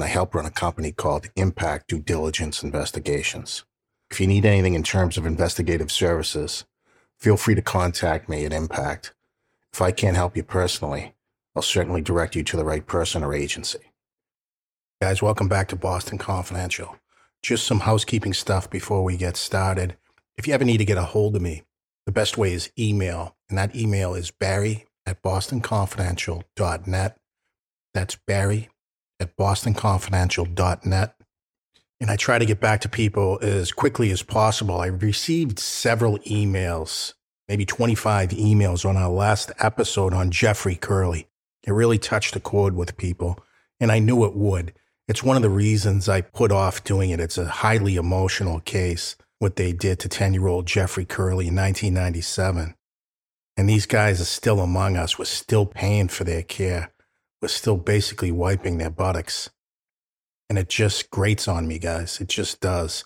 and I help run a company called Impact Due Diligence Investigations. If you need anything in terms of investigative services, feel free to contact me at Impact. If I can't help you personally, I'll certainly direct you to the right person or agency. Guys, welcome back to Boston Confidential. Just some housekeeping stuff before we get started. If you ever need to get a hold of me, the best way is email, and that email is barry at bostonconfidential.net. That's barry at bostonconfidential.net. And I try to get back to people as quickly as possible. I received several emails, maybe 25 emails on our last episode on Jeffrey Curley. It really touched a chord with people, and I knew it would. It's one of the reasons I put off doing it. It's a highly emotional case, what they did to 10 year old Jeffrey Curley in 1997. And these guys are still among us. We're still paying for their care was still basically wiping their buttocks. And it just grates on me, guys. It just does.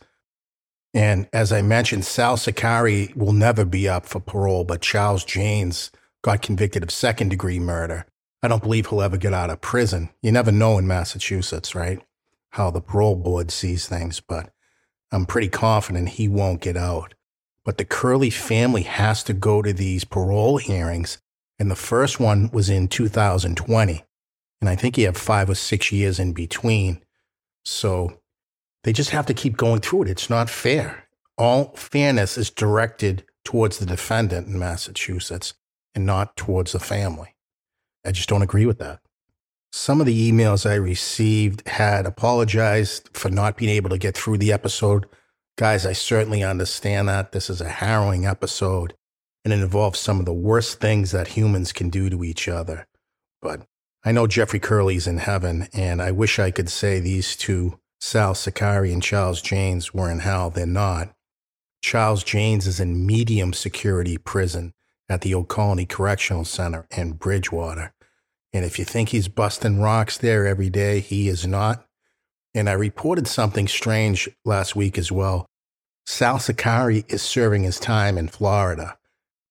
And as I mentioned, Sal Sicari will never be up for parole, but Charles Jaynes got convicted of second degree murder. I don't believe he'll ever get out of prison. You never know in Massachusetts, right? How the parole board sees things, but I'm pretty confident he won't get out. But the Curley family has to go to these parole hearings, and the first one was in 2020. And I think you have five or six years in between. So they just have to keep going through it. It's not fair. All fairness is directed towards the defendant in Massachusetts and not towards the family. I just don't agree with that. Some of the emails I received had apologized for not being able to get through the episode. Guys, I certainly understand that. This is a harrowing episode and it involves some of the worst things that humans can do to each other. But I know Jeffrey Curley's in heaven, and I wish I could say these two, Sal Sicari and Charles Jaynes, were in hell. They're not. Charles Jaynes is in medium security prison at the Old Colony Correctional Center in Bridgewater. And if you think he's busting rocks there every day, he is not. And I reported something strange last week as well. Sal Sicari is serving his time in Florida.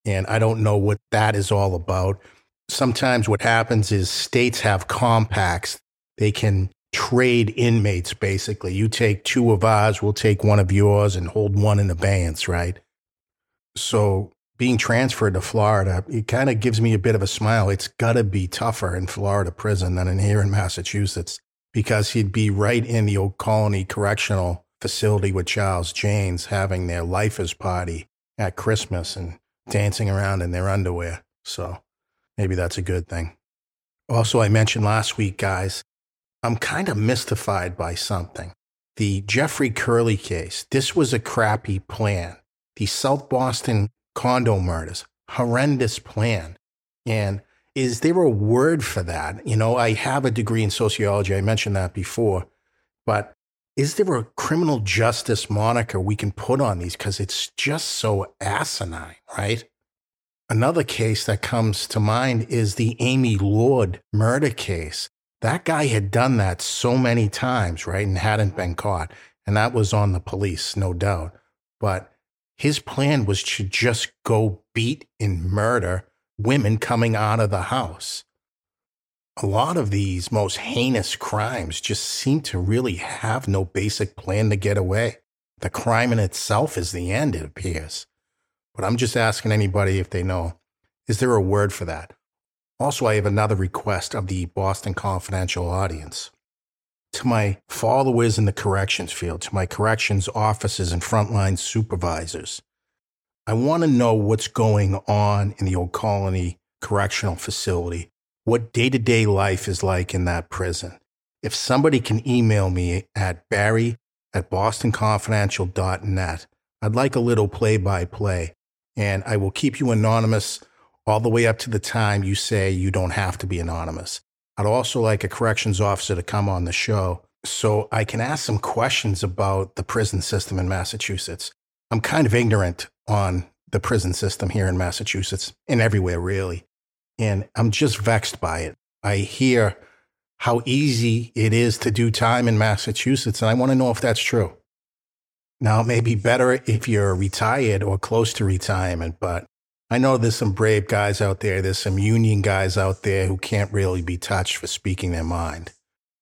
And I don't know what that is all about sometimes what happens is states have compacts. They can trade inmates, basically. You take two of ours, we'll take one of yours and hold one in abeyance, right? So being transferred to Florida, it kind of gives me a bit of a smile. It's got to be tougher in Florida prison than in here in Massachusetts because he'd be right in the old colony correctional facility with Charles Jaynes having their lifers party at Christmas and dancing around in their underwear. So Maybe that's a good thing. Also, I mentioned last week, guys, I'm kind of mystified by something. The Jeffrey Curley case, this was a crappy plan. The South Boston condo murders, horrendous plan. And is there a word for that? You know, I have a degree in sociology. I mentioned that before. But is there a criminal justice moniker we can put on these? Because it's just so asinine, right? Another case that comes to mind is the Amy Lord murder case. That guy had done that so many times, right, and hadn't mm-hmm. been caught. And that was on the police, no doubt. But his plan was to just go beat and murder women coming out of the house. A lot of these most heinous crimes just seem to really have no basic plan to get away. The crime in itself is the end, it appears. But I'm just asking anybody if they know. Is there a word for that? Also, I have another request of the Boston Confidential audience. To my followers in the corrections field, to my corrections officers and frontline supervisors, I want to know what's going on in the Old Colony Correctional Facility, what day to day life is like in that prison. If somebody can email me at barry at bostonconfidential.net, I'd like a little play by play and I will keep you anonymous all the way up to the time you say you don't have to be anonymous. I'd also like a corrections officer to come on the show so I can ask some questions about the prison system in Massachusetts. I'm kind of ignorant on the prison system here in Massachusetts and everywhere, really. And I'm just vexed by it. I hear how easy it is to do time in Massachusetts, and I want to know if that's true. Now, it may be better if you're retired or close to retirement, but I know there's some brave guys out there. There's some union guys out there who can't really be touched for speaking their mind.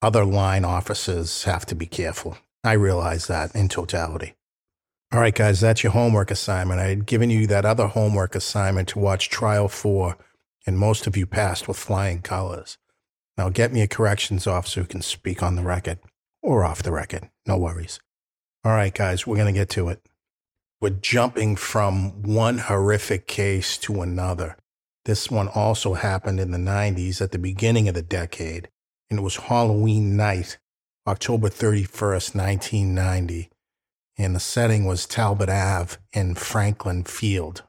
Other line officers have to be careful. I realize that in totality. All right, guys, that's your homework assignment. I had given you that other homework assignment to watch Trial 4, and most of you passed with flying colors. Now, get me a corrections officer who can speak on the record or off the record. No worries. All right, guys, we're going to get to it. We're jumping from one horrific case to another. This one also happened in the 90s at the beginning of the decade and it was Halloween night, October 31st, 1990. And the setting was Talbot Ave in Franklin Field.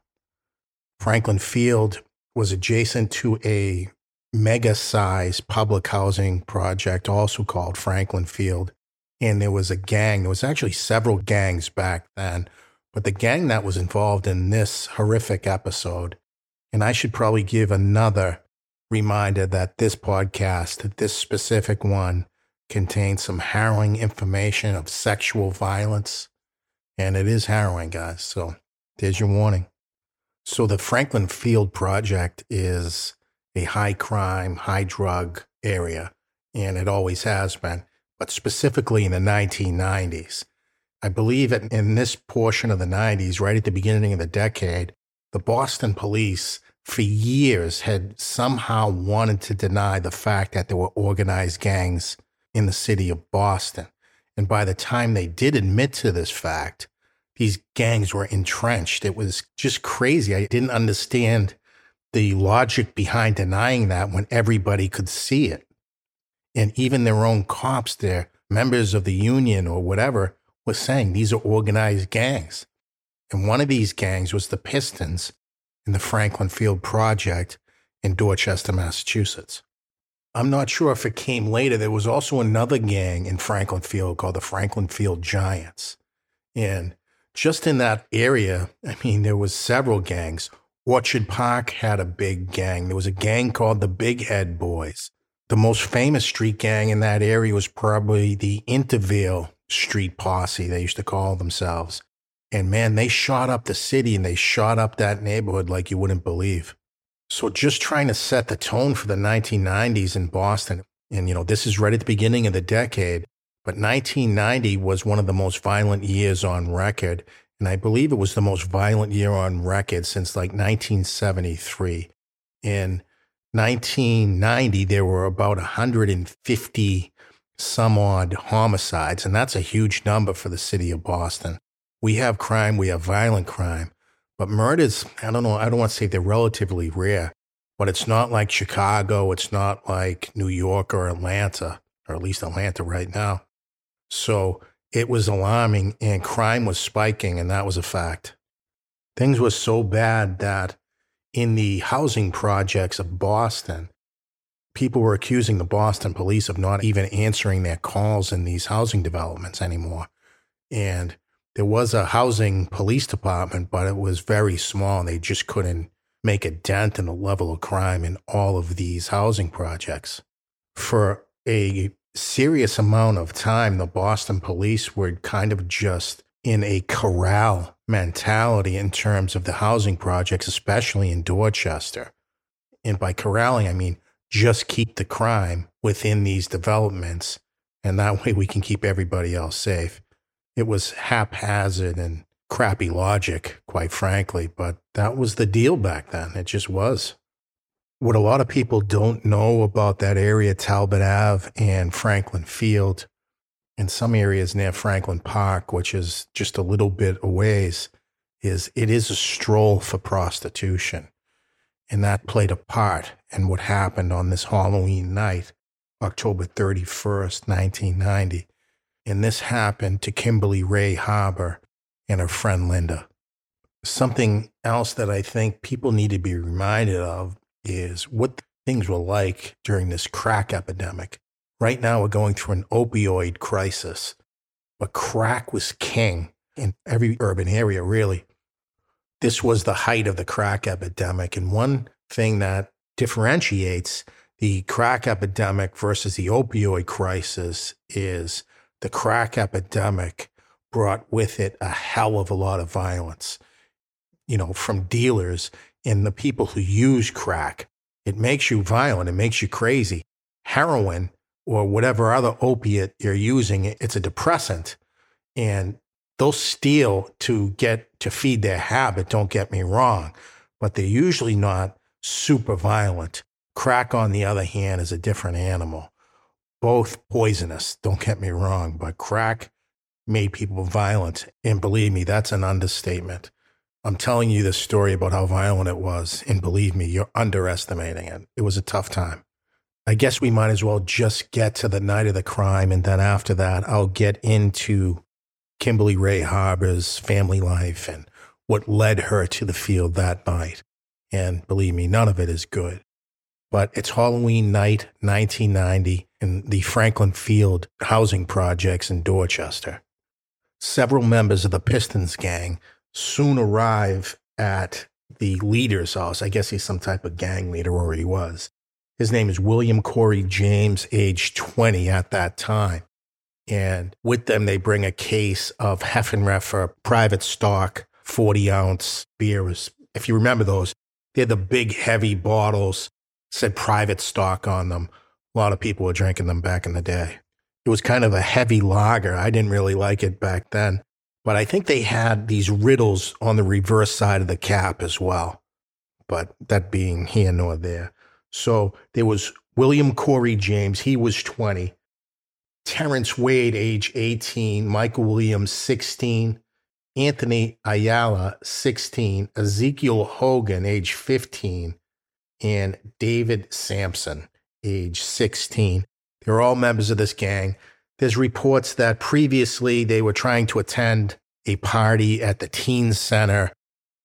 Franklin Field was adjacent to a mega sized public housing project, also called Franklin Field. And there was a gang, there was actually several gangs back then, but the gang that was involved in this horrific episode, and I should probably give another reminder that this podcast, this specific one, contains some harrowing information of sexual violence. And it is harrowing, guys. So there's your warning. So the Franklin Field Project is a high crime, high drug area, and it always has been, but specifically in the 1990s. I believe in this portion of the 90s, right at the beginning of the decade, the Boston police for years had somehow wanted to deny the fact that there were organized gangs in the city of Boston. And by the time they did admit to this fact, these gangs were entrenched. It was just crazy. I didn't understand the logic behind denying that when everybody could see it. And even their own cops, their members of the union or whatever, was saying these are organized gangs. And one of these gangs was the Pistons, in the Franklin Field Project in Dorchester, Massachusetts. I'm not sure if it came later. There was also another gang in Franklin Field called the Franklin Field Giants. And just in that area, I mean, there was several gangs. Orchard Park had a big gang. There was a gang called the Big Head Boys. The most famous street gang in that area was probably the Intervale Street Posse, they used to call themselves. And man, they shot up the city and they shot up that neighborhood like you wouldn't believe. So just trying to set the tone for the 1990s in Boston. And, you know, this is right at the beginning of the decade, but 1990 was one of the most violent years on record. And I believe it was the most violent year on record since like 1973. In 1990, there were about 150 some odd homicides, and that's a huge number for the city of Boston we have crime, we have violent crime, but murders, I don't know, I don't want to say they're relatively rare, but it's not like Chicago, it's not like New York or Atlanta, or at least Atlanta right now. So it was alarming and crime was spiking, and that was a fact. Things were so bad that in the housing projects of Boston, people were accusing the Boston police of not even answering their calls in these housing developments anymore. And there was a housing police department, but it was very small. And they just couldn't make a dent in the level of crime in all of these housing projects. For a serious amount of time, the Boston police were kind of just in a corral mentality in terms of the housing projects, especially in Dorchester. And by corralling, I mean just keep the crime within these developments. And that way we can keep everybody else safe it was haphazard and crappy logic, quite frankly, but that was the deal back then. It just was. What a lot of people don't know about that area, Talbot Ave and Franklin Field, and some areas near Franklin Park, which is just a little bit a ways, is it is a stroll for prostitution. And that played a part in what happened on this Halloween night, October 31st, 1990 and this happened to Kimberly Rae Harbor and her friend Linda. Something else that I think people need to be reminded of is what things were like during this crack epidemic Right now, we're going through an opioid crisis, but crack was king in every urban area, really. This was the height of the crack epidemic. And one thing that differentiates the crack epidemic versus the opioid crisis is the crack epidemic brought with it a hell of a lot of violence, you know, from dealers and the people who use crack. It makes you violent, it makes you crazy. Heroin or whatever other opiate you're using, it's a depressant. And they'll steal to get to feed their habit, don't get me wrong, but they're usually not super violent. Crack, on the other hand, is a different animal. Both poisonous, don't get me wrong, but crack made people violent. And believe me, that's an understatement. I'm telling you this story about how violent it was. And believe me, you're underestimating it. It was a tough time. I guess we might as well just get to the night of the crime. And then after that, I'll get into Kimberly Rae Harbor's family life and what led her to the field that night. And believe me, none of it is good. But it's Halloween night, 1990, in the Franklin Field housing projects in Dorchester. Several members of the Pistons gang soon arrive at the leader's house. I guess he's some type of gang leader, or he was. His name is William Corey James, age 20 at that time. And with them, they bring a case of Haffenreffer private stock 40 ounce beers. If you remember those, they're the big, heavy bottles, said private stock on them. A lot of people were drinking them back in the day. It was kind of a heavy lager. I didn't really like it back then. But I think they had these riddles on the reverse side of the cap as well. But that being here nor there. So there was William Corey James, he was 20. Terrence Wade, age 18. Michael Williams, 16. Anthony Ayala, 16. Ezekiel Hogan, age 15. And David Sampson, age 16. They're all members of this gang. There's reports that previously they were trying to attend a party at the teen center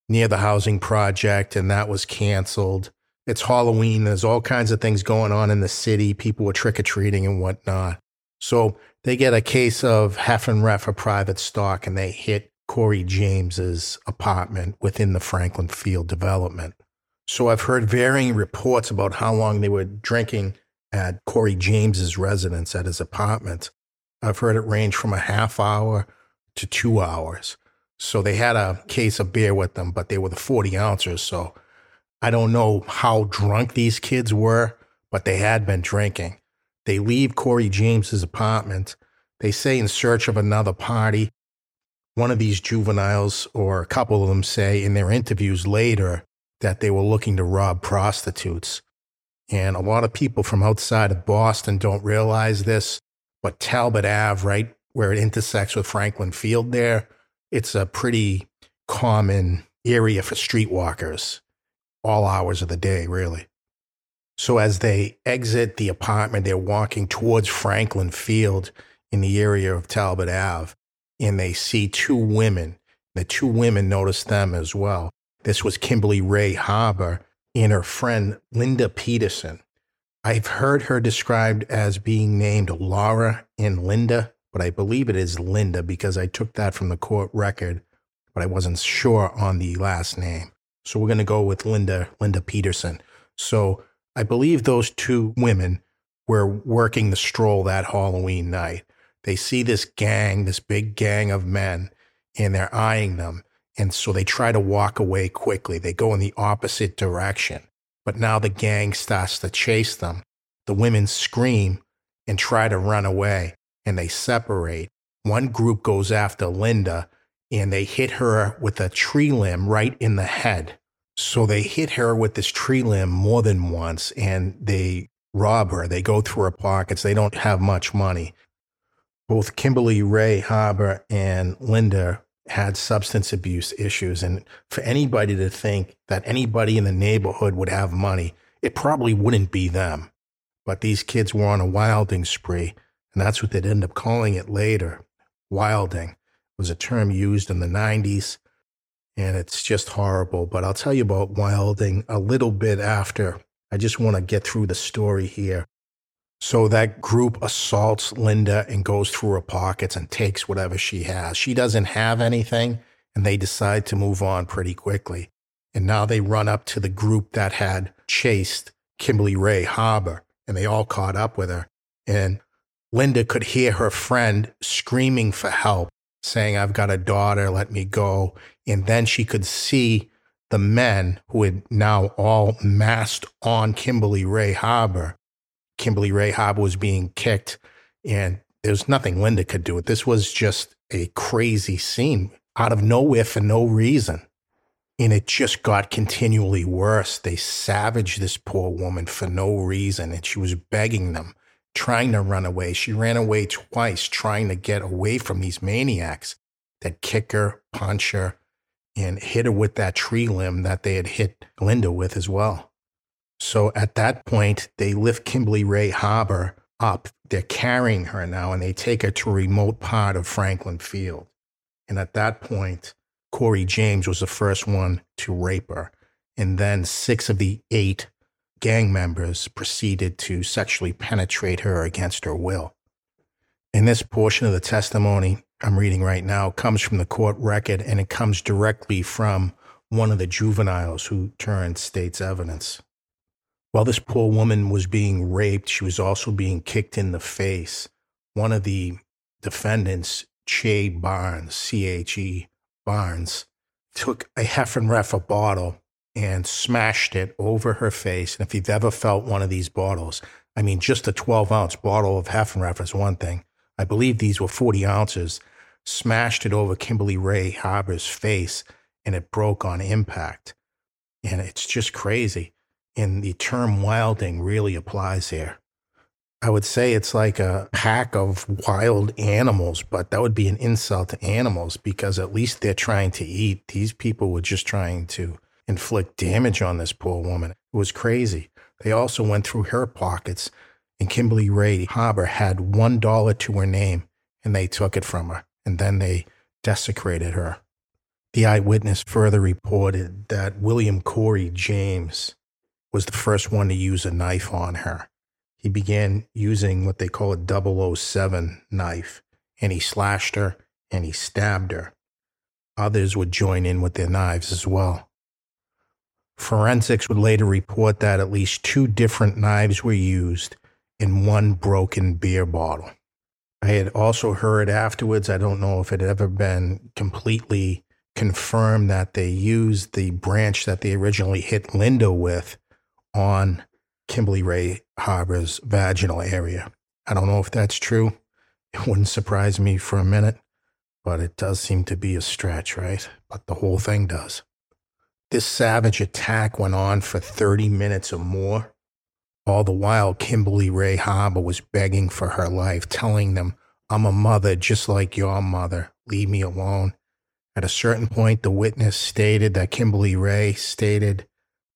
near the housing project, and that was canceled. It's Halloween. There's all kinds of things going on in the city. People were trick or treating and whatnot. So they get a case of Haffenreffer private stock and they hit Corey James's apartment within the Franklin Field development. So I've heard varying reports about how long they were drinking at Corey James's residence at his apartment. I've heard it range from a half hour to two hours. So they had a case of beer with them, but they were the 40 ounces. So I don't know how drunk these kids were, but they had been drinking. They leave Corey James's apartment. They say in search of another party. One of these juveniles, or a couple of them, say in their interviews later that they were looking to rob prostitutes. And a lot of people from outside of Boston don't realize this, but Talbot Ave, right where it intersects with Franklin Field, there, it's a pretty common area for streetwalkers all hours of the day, really. So as they exit the apartment, they're walking towards Franklin Field in the area of Talbot Ave, and they see two women. The two women notice them as well. This was Kimberly Rae Harbor and her friend Linda Peterson. I've heard her described as being named Laura and Linda, but I believe it is Linda because I took that from the court record, but I wasn't sure on the last name. So we're going to go with Linda, Linda Peterson. So I believe those two women were working the stroll that Halloween night. They see this gang, this big gang of men, and they're eyeing them. And so they try to walk away quickly. They go in the opposite direction. But now the gang starts to chase them. The women scream and try to run away, and they separate. One group goes after Linda, and they hit her with a tree limb right in the head. So they hit her with this tree limb more than once and they rob her. They go through her pockets. They don't have much money. Both Kimberly Rae Harbor and Linda had substance abuse issues. And for anybody to think that anybody in the neighborhood would have money, it probably wouldn't be them. But these kids were on a wilding spree, and that's what they'd end up calling it later. Wilding was a term used in the 90s and it's just horrible. But I'll tell you about Wilding a little bit after. I just want to get through the story here. So that group assaults Linda and goes through her pockets and takes whatever she has. She doesn't have anything, and they decide to move on pretty quickly. And now they run up to the group that had chased Kimberly Rae Harbor, and they all caught up with her. And Linda could hear her friend screaming for help, saying, I've got a daughter, let me go. And then she could see the men who had now all massed on Kimberly Rae Harbor. Kimberly Rae Harbor was being kicked, and there's nothing Linda could do. This was just a crazy scene out of nowhere for no reason. And it just got continually worse. They savaged this poor woman for no reason, and she was begging them, trying to run away. She ran away twice, trying to get away from these maniacs that kick her, punch her, and hit her with that tree limb that they had hit Linda with as well. So at that point, they lift Kimberly Rae Harbor up. They're carrying her now, and they take her to a remote part of Franklin Field. And at that point, Corey James was the first one to rape her. And then six of the eight gang members proceeded to sexually penetrate her against her will. In this portion of the testimony I'm reading right now comes from the court record and it comes directly from one of the juveniles who turned state's evidence. While this poor woman was being raped, she was also being kicked in the face. One of the defendants, Che Barnes, C H E Barnes, took a Haffenreffer bottle and smashed it over her face. And if you've ever felt one of these bottles, I mean, just a 12 ounce bottle of Haffenreffer is one thing. I believe these were 40 ounces, smashed it over Kimberly Rae Harbor's face, and it broke on impact. And it's just crazy. And the term wilding really applies here. I would say it's like a pack of wild animals, but that would be an insult to animals because at least they're trying to eat. These people were just trying to inflict damage on this poor woman. It was crazy. They also went through her pockets, and Kimberly Rae Harbor had $1 to her name, and they took it from her, and then they desecrated her. The eyewitness further reported that William Corey James was the first one to use a knife on her he began using what they call a 007 knife, and he slashed her and he stabbed her. Others would join in with their knives as well. Forensics would later report that at least two different knives were used in one broken beer bottle. I had also heard afterwards, I don't know if it had ever been completely confirmed that they used the branch that they originally hit Linda with on Kimberly Rae Harbor's vaginal area. I don't know if that's true. It wouldn't surprise me for a minute, but it does seem to be a stretch, right? But the whole thing does. This savage attack went on for 30 minutes or more. All the while, Kimberly Rae Harbor was begging for her life, telling them, I'm a mother just like your mother. Leave me alone. At a certain point, the witness stated that Kimberly Rae stated,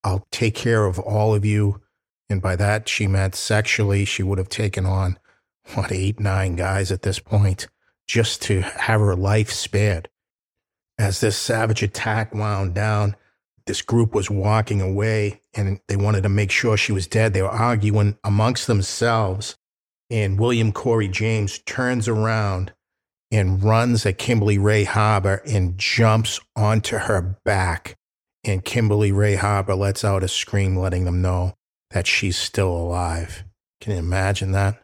I'll take care of all of you and by that, she meant sexually, she would have taken on, what, eight, nine guys at this point just to have her life spared. As this savage attack wound down, this group was walking away and they wanted to make sure she was dead. They were arguing amongst themselves. And William Corey James turns around and runs at Kimberly Rae Harbor and jumps onto her back. And Kimberly Rae Harbor lets out a scream, letting them know that she's still alive. Can you imagine that?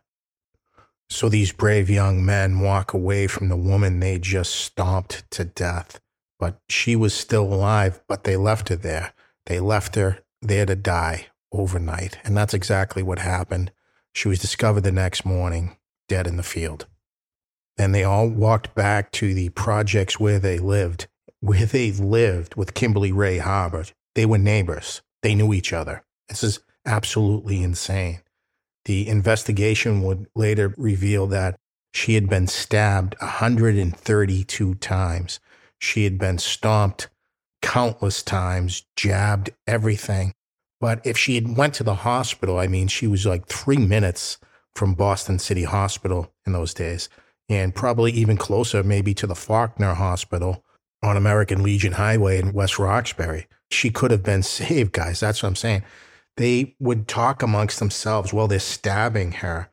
So these brave young men walk away from the woman they just stomped to death. But she was still alive, but they left her there. They left her there to die overnight. And that's exactly what happened. She was discovered the next morning, dead in the field. Then they all walked back to the projects where they lived, where they lived with Kimberly Rae Harbor. They were neighbors. They knew each other. This is absolutely insane. The investigation would later reveal that she had been stabbed 132 times. She had been stomped countless times, jabbed, everything. But if she had went to the hospital, I mean, she was like three minutes from Boston City Hospital in those days, and probably even closer, maybe to the Faulkner Hospital on American Legion Highway in West Roxbury. She could have been saved, guys. That's what I'm saying they would talk amongst themselves while they're stabbing her.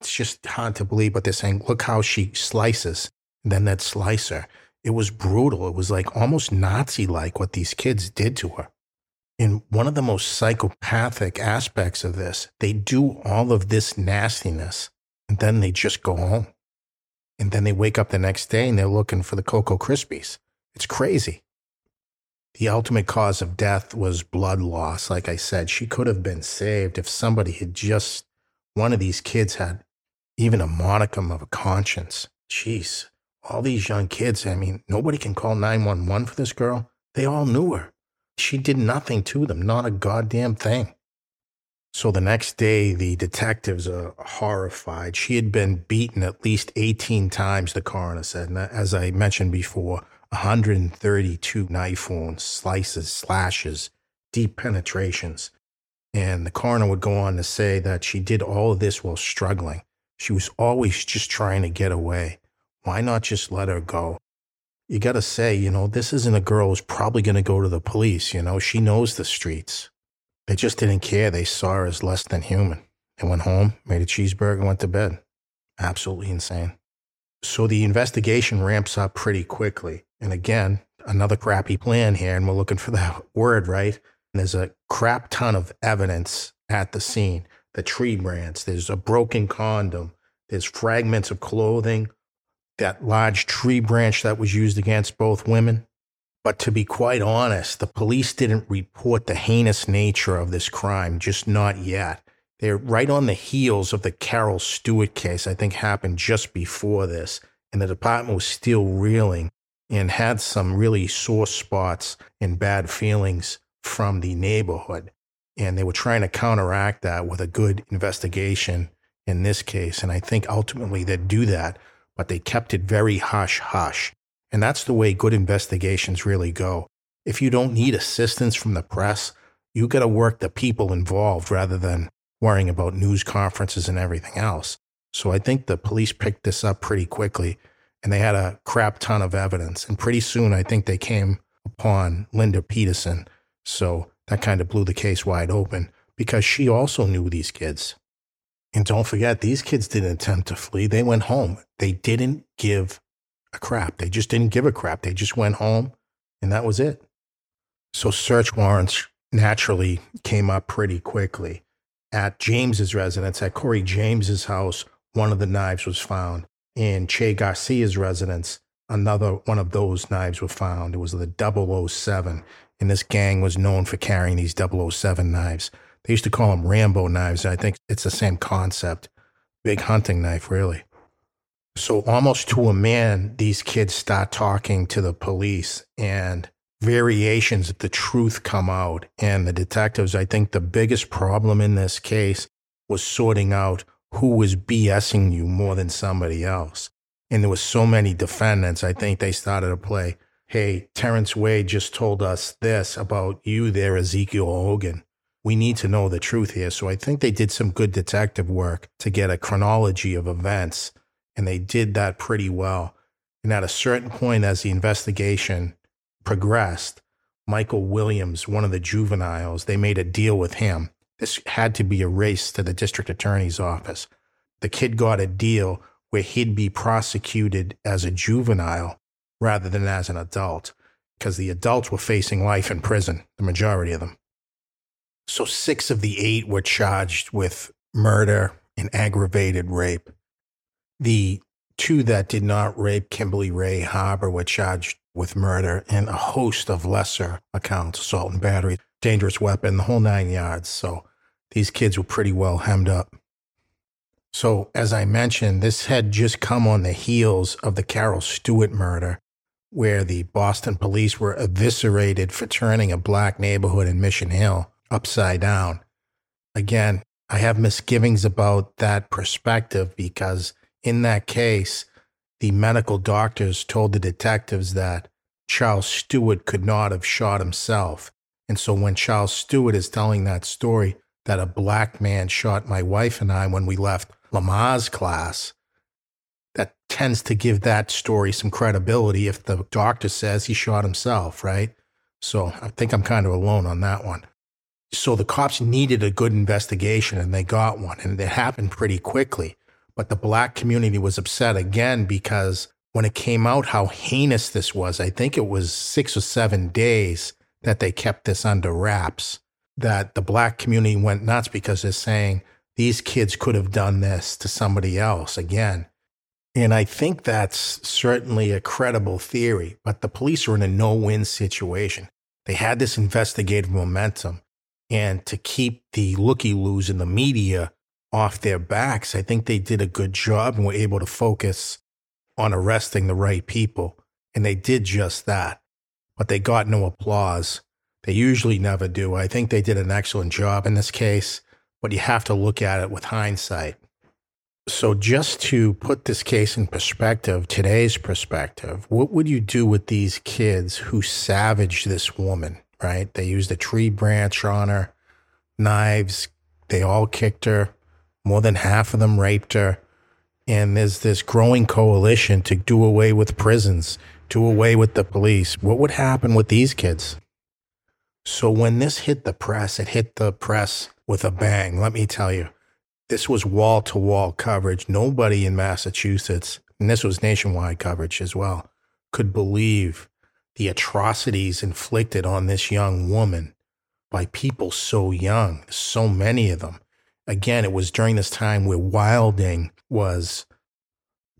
It's just hard to believe, but they're saying, look how she slices. Then that slicer. It was brutal. It was like almost Nazi like what these kids did to her. In one of the most psychopathic aspects of this, they do all of this nastiness and then they just go home. And then they wake up the next day and they're looking for the Cocoa Krispies. It's crazy. The ultimate cause of death was blood loss. Like I said, she could have been saved if somebody had just, one of these kids had even a modicum of a conscience. Jeez, all these young kids, I mean, nobody can call 911 for this girl. They all knew her. She did nothing to them, not a goddamn thing. So the next day, the detectives are horrified. She had been beaten at least 18 times, the coroner said. And as I mentioned before, 132 knife wounds, slices, slashes, deep penetrations. And the coroner would go on to say that she did all of this while struggling. She was always just trying to get away. Why not just let her go? You got to say, you know, this isn't a girl who's probably going to go to the police. You know, she knows the streets. They just didn't care. They saw her as less than human. They went home, made a cheeseburger, and went to bed. Absolutely insane. So the investigation ramps up pretty quickly. And again, another crappy plan here, and we're looking for that word, right? And there's a crap ton of evidence at the scene. The tree branch, there's a broken condom, there's fragments of clothing, that large tree branch that was used against both women. But to be quite honest, the police didn't report the heinous nature of this crime, just not yet. They're right on the heels of the Carol Stuart case, I think happened just before this. And the department was still reeling and had some really sore spots and bad feelings from the neighborhood. And they were trying to counteract that with a good investigation in this case. And I think ultimately they'd do that, but they kept it very hush hush. And that's the way good investigations really go. If you don't need assistance from the press, you got to work the people involved rather than worrying about news conferences and everything else. So I think the police picked this up pretty quickly and they had a crap ton of evidence. And pretty soon, I think they came upon Linda Peterson. So that kind of blew the case wide open because she also knew these kids. And don't forget, these kids didn't attempt to flee. They went home. They didn't give a crap. They just didn't give a crap. They just went home and that was it. So search warrants naturally came up pretty quickly. At James's residence, at Corey James's house, one of the knives was found. In Che Garcia's residence, another one of those knives were found. It was the 007. And this gang was known for carrying these 007 knives. They used to call them Rambo knives. I think it's the same concept. Big hunting knife, really. So almost to a man, these kids start talking to the police and variations of the truth come out. And the detectives, I think the biggest problem in this case was sorting out who was BSing you more than somebody else. And there was so many defendants, I think they started to play, hey, Terrence Wade just told us this about you there, Ezekiel Hogan. We need to know the truth here. So I think they did some good detective work to get a chronology of events and they did that pretty well. And at a certain point, as the investigation progressed, Michael Williams, one of the juveniles, they made a deal with him. This had to be a race to the district attorney's office. The kid got a deal where he'd be prosecuted as a juvenile rather than as an adult, because the adults were facing life in prison, the majority of them. So six of the eight were charged with murder and aggravated rape. The two that did not rape Kimberly Rae Harbor were charged with murder and a host of lesser accounts, assault and battery, dangerous weapon, the whole nine yards. So these kids were pretty well hemmed up. So, as I mentioned, this had just come on the heels of the Carol Stuart murder, where the Boston police were eviscerated for turning a black neighborhood in Mission Hill upside down. Again, I have misgivings about that perspective because in that case, the medical doctors told the detectives that Charles Stuart could not have shot himself. And so when Charles Stuart is telling that story that a black man shot my wife and I when we left Lamaze class, that tends to give that story some credibility if the doctor says he shot himself, right? So I think I'm kind of alone on that one. So the cops needed a good investigation and they got one and it happened pretty quickly. But the black community was upset again because when it came out how heinous this was, I think it was six or seven days that they kept this under wraps, that the black community went nuts because they're saying these kids could have done this to somebody else again. And I think that's certainly a credible theory, but the police are in a no win situation. They had this investigative momentum. And to keep the looky loos in the media off their backs, I think they did a good job and were able to focus on arresting the right people. And they did just that. But they got no applause. They usually never do. I think they did an excellent job in this case, but you have to look at it with hindsight. So, just to put this case in perspective, today's perspective, what would you do with these kids who savaged this woman, right? They used a tree branch on her, knives, they all kicked her, more than half of them raped her. And there's this growing coalition to do away with prisons, do away with the police. What would happen with these kids? So, when this hit the press, it hit the press with a bang, let me tell you this was wall to wall coverage. Nobody in Massachusetts, and this was nationwide coverage as well, could believe the atrocities inflicted on this young woman by people so young, so many of them. Again, it was during this time where wilding was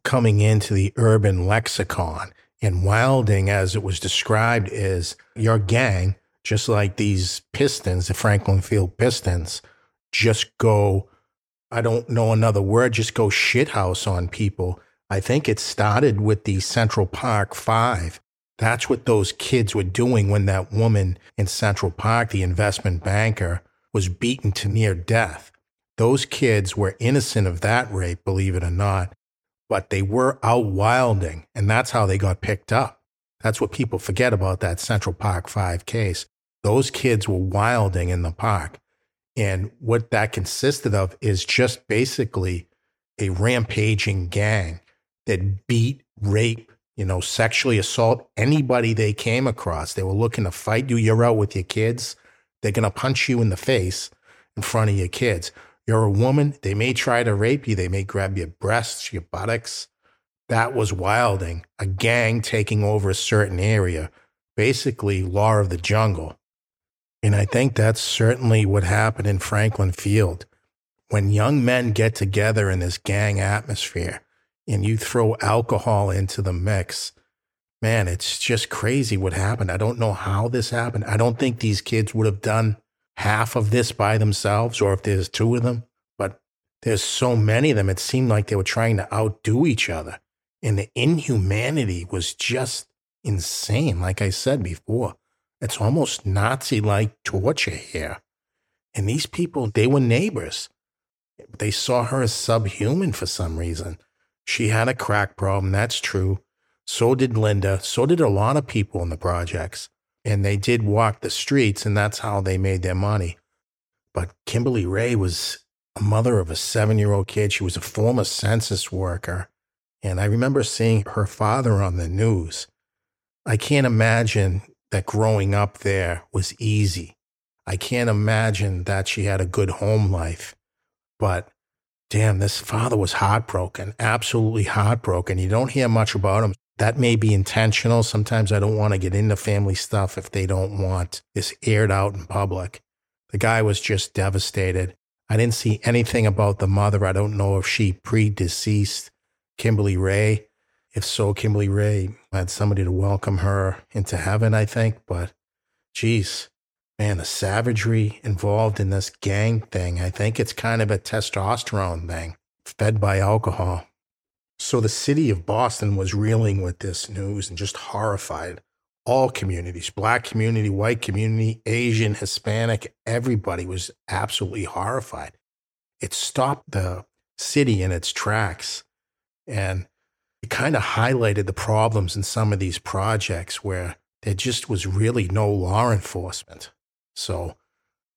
coming into the urban lexicon. And wilding, as it was described, is your gang, just like these Pistons, the Franklin Field Pistons, just go I don't know another word, just go shithouse on people. I think it started with the Central Park Five. That's what those kids were doing when that woman in Central Park, the investment banker, was beaten to near death. Those kids were innocent of that rape, believe it or not, but they were out wilding, and that's how they got picked up. That's what people forget about that Central Park 5 case. Those kids were wilding in the park. And what that consisted of is just basically a rampaging gang that beat, rape, you know, sexually assault anybody they came across. They were looking to fight you. You're out with your kids. They're going to punch you in the face in front of your kids. You're a woman. They may try to rape you. They may grab your breasts, your buttocks. That was wilding, a gang taking over a certain area, basically law of the jungle. And I think that's certainly what happened in Franklin Field. When young men get together in this gang atmosphere and you throw alcohol into the mix, man, it's just crazy what happened. I don't know how this happened. I don't think these kids would have done half of this by themselves or if there's two of them, but there's so many of them. It seemed like they were trying to outdo each other. And the inhumanity was just insane, like I said before. It's almost Nazi like torture here. And these people, they were neighbors. They saw her as subhuman for some reason. She had a crack problem, that's true. So did Linda. So did a lot of people in the projects. And they did walk the streets, and that's how they made their money. But Kimberly Rae was a mother of a seven year old kid. She was a former census worker. And I remember seeing her father on the news. I can't imagine that growing up there was easy. I can't imagine that she had a good home life. But damn, this father was heartbroken, absolutely heartbroken. You don't hear much about him. That may be intentional. Sometimes I don't want to get into family stuff if they don't want this aired out in public. The guy was just devastated. I didn't see anything about the mother. I don't know if she predeceased Kimberly Rae. If so, Kimberly Rae had somebody to welcome her into heaven, I think. But geez, man, the savagery involved in this gang thing, I think it's kind of a testosterone thing fed by alcohol. So the city of Boston was reeling with this news and just horrified. All communities, black community, white community, Asian, Hispanic, everybody was absolutely horrified. It stopped the city in its tracks. And it kind of highlighted the problems in some of these projects where there just was really no law enforcement. So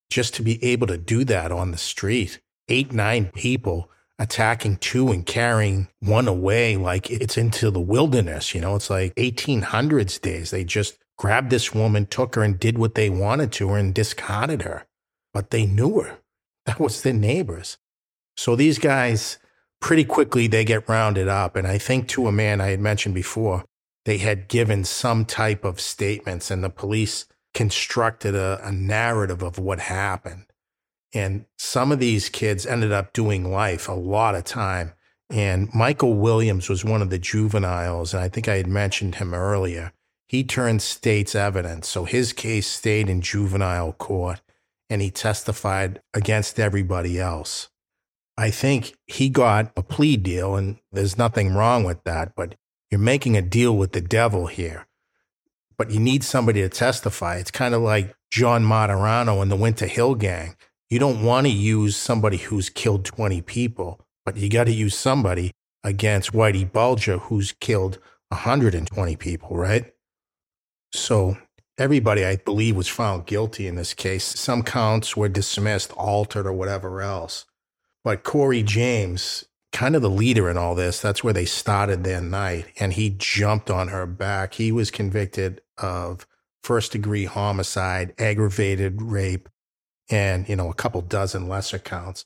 just to be able to do that on the street, eight, nine people attacking two and carrying one away like it's into the wilderness, you know, it's like 1800s days. They just grabbed this woman, took her and did what they wanted to her and discarded her. but they knew her. That was their neighbors. So these guys, pretty quickly, they get rounded up. And I think to a man I had mentioned before, they had given some type of statements, and the police constructed a, a narrative of what happened. And some of these kids ended up doing life a lot of time. And Michael Williams was one of the juveniles. And I think I had mentioned him earlier. He turned state's evidence. So his case stayed in juvenile court and he testified against everybody else. I think he got a plea deal, and there's nothing wrong with that, but you're making a deal with the devil here. But you need somebody to testify. It's kind of like John Martorano and the Winter Hill Gang. You don't want to use somebody who's killed 20 people, but you got to use somebody against Whitey Bulger who's killed 120 people, right? So everybody, I believe, was found guilty in this case. Some counts were dismissed, altered, or whatever else. But Corey James, kind of the leader in all this, that's where they started their night. And he jumped on her back. He was convicted of first degree homicide, aggravated rape, and, you know, a couple dozen lesser counts.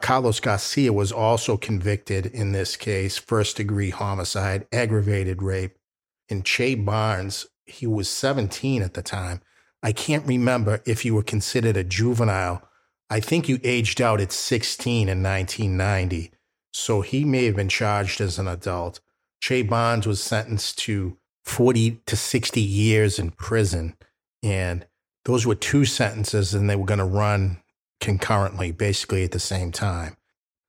Carlos Garcia was also convicted in this case, first degree homicide, aggravated rape. And Che Bonds, he was 17 at the time. I can't remember if you were considered a juvenile. I think you aged out at 16 in 1990. So he may have been charged as an adult. Che Bonds was sentenced to 40 to 60 years in prison. And those were two sentences, and they were going to run concurrently, basically at the same time.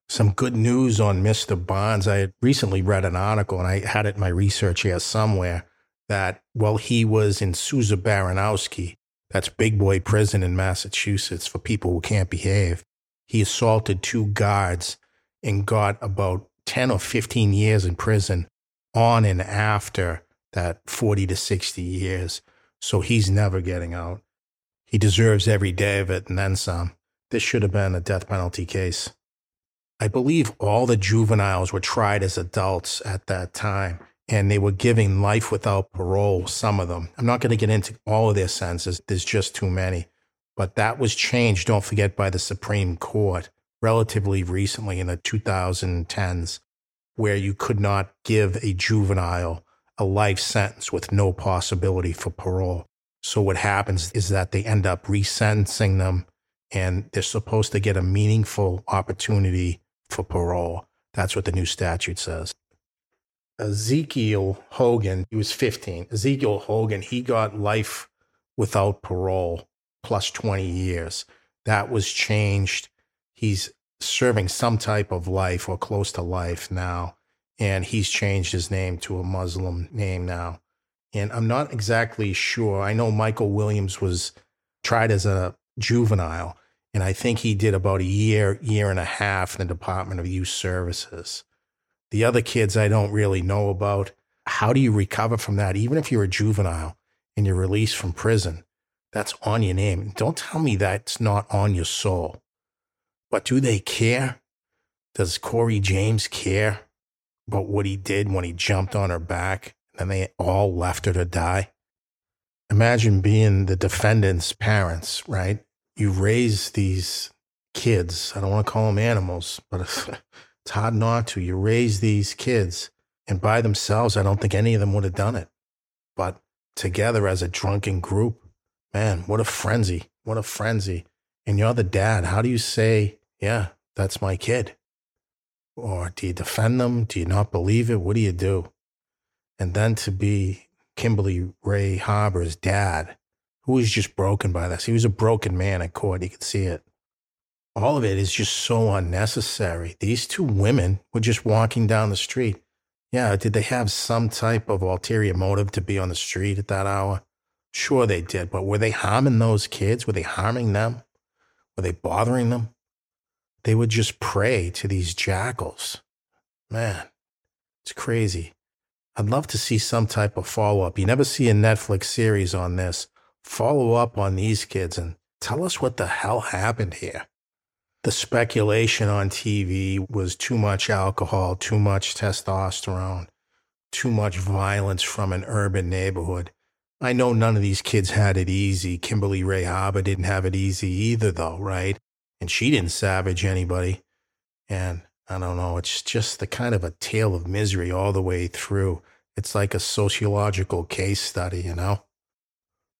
Some good news on Mr. Bonds. I had recently read an article, and I had it in my research here somewhere, that while he was in Souza Baranowski, that's big boy prison in Massachusetts for people who can't behave, he assaulted two guards and got about 10 or 15 years in prison on and after that 40 to 60 years. So he's never getting out. He deserves every day of it and then some. This should have been a death penalty case. I believe all the juveniles were tried as adults at that time, and they were giving life without parole, some of them. I'm not going to get into all of their sentences, there's just too many. But that was changed, don't forget, by the Supreme Court relatively recently in the 2010s, where you could not give a juvenile a life sentence with no possibility for parole. So what happens is that they end up resentencing them and they're supposed to get a meaningful opportunity for parole. That's what the new statute says. Ezekiel Hogan, he was 15. Ezekiel Hogan, he got life without parole plus 20 years. That was changed. He's serving some type of life or close to life now and he's changed his name to a Muslim name now. And I'm not exactly sure. I know Michael Williams was tried as a juvenile, and I think he did about a year, year and a half in the Department of Youth Services. The other kids I don't really know about. How do you recover from that? Even if you're a juvenile and you're released from prison, that's on your name. Don't tell me that's not on your soul. But do they care? Does Corey James care? about what he did when he jumped on her back and then they all left her to die. Imagine being the defendant's parents, right? You raise these kids. I don't want to call them animals, but it's hard not to. You raise these kids, and by themselves, I don't think any of them would have done it. But together as a drunken group, man, what a frenzy. What a frenzy. And you're the dad. How do you say, yeah, that's my kid? Or do you defend them? Do you not believe it? What do you do? And then to be Kimberly Rae Harbor's dad, who was just broken by this. He was a broken man at court. You could see it. All of it is just so unnecessary. These two women were just walking down the street. Yeah, did they have some type of ulterior motive to be on the street at that hour? Sure, they did. But were they harming those kids? Were they harming them? Were they bothering them? They would just prey to these jackals. Man, it's crazy. I'd love to see some type of follow up. You never see a Netflix series on this. Follow up on these kids and tell us what the hell happened here. The speculation on TV was too much alcohol, too much testosterone, too much violence from an urban neighborhood. I know none of these kids had it easy. Kimberly Rae Harbor didn't have it easy either, though, right? And she didn't savage anybody. And I don't know, it's just the kind of a tale of misery all the way through. It's like a sociological case study, you know?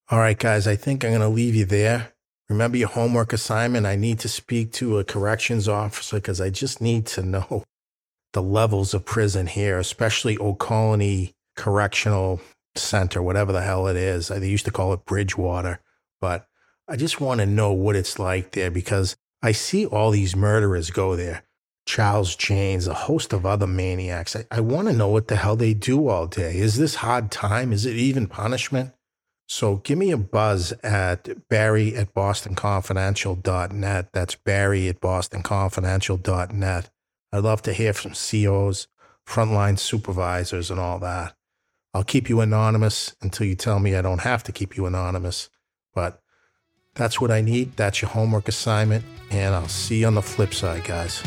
All right, guys, I think I'm going to leave you there. Remember your homework assignment. I need to speak to a corrections officer because I just need to know the levels of prison here, especially Old Colony Correctional Center, whatever the hell it is. They used to call it Bridgewater, but I just want to know what it's like there because I see all these murderers go there. Charles Jaynes, a host of other maniacs. I, I want to know what the hell they do all day. Is this hard time? Is it even punishment? So give me a buzz at barry at bostonconfidential.net. That's barry at bostonconfidential.net. I'd love to hear from COs, frontline supervisors, and all that. I'll keep you anonymous until you tell me I don't have to keep you anonymous. But that's what I need. That's your homework assignment. And I'll see you on the flip side, guys.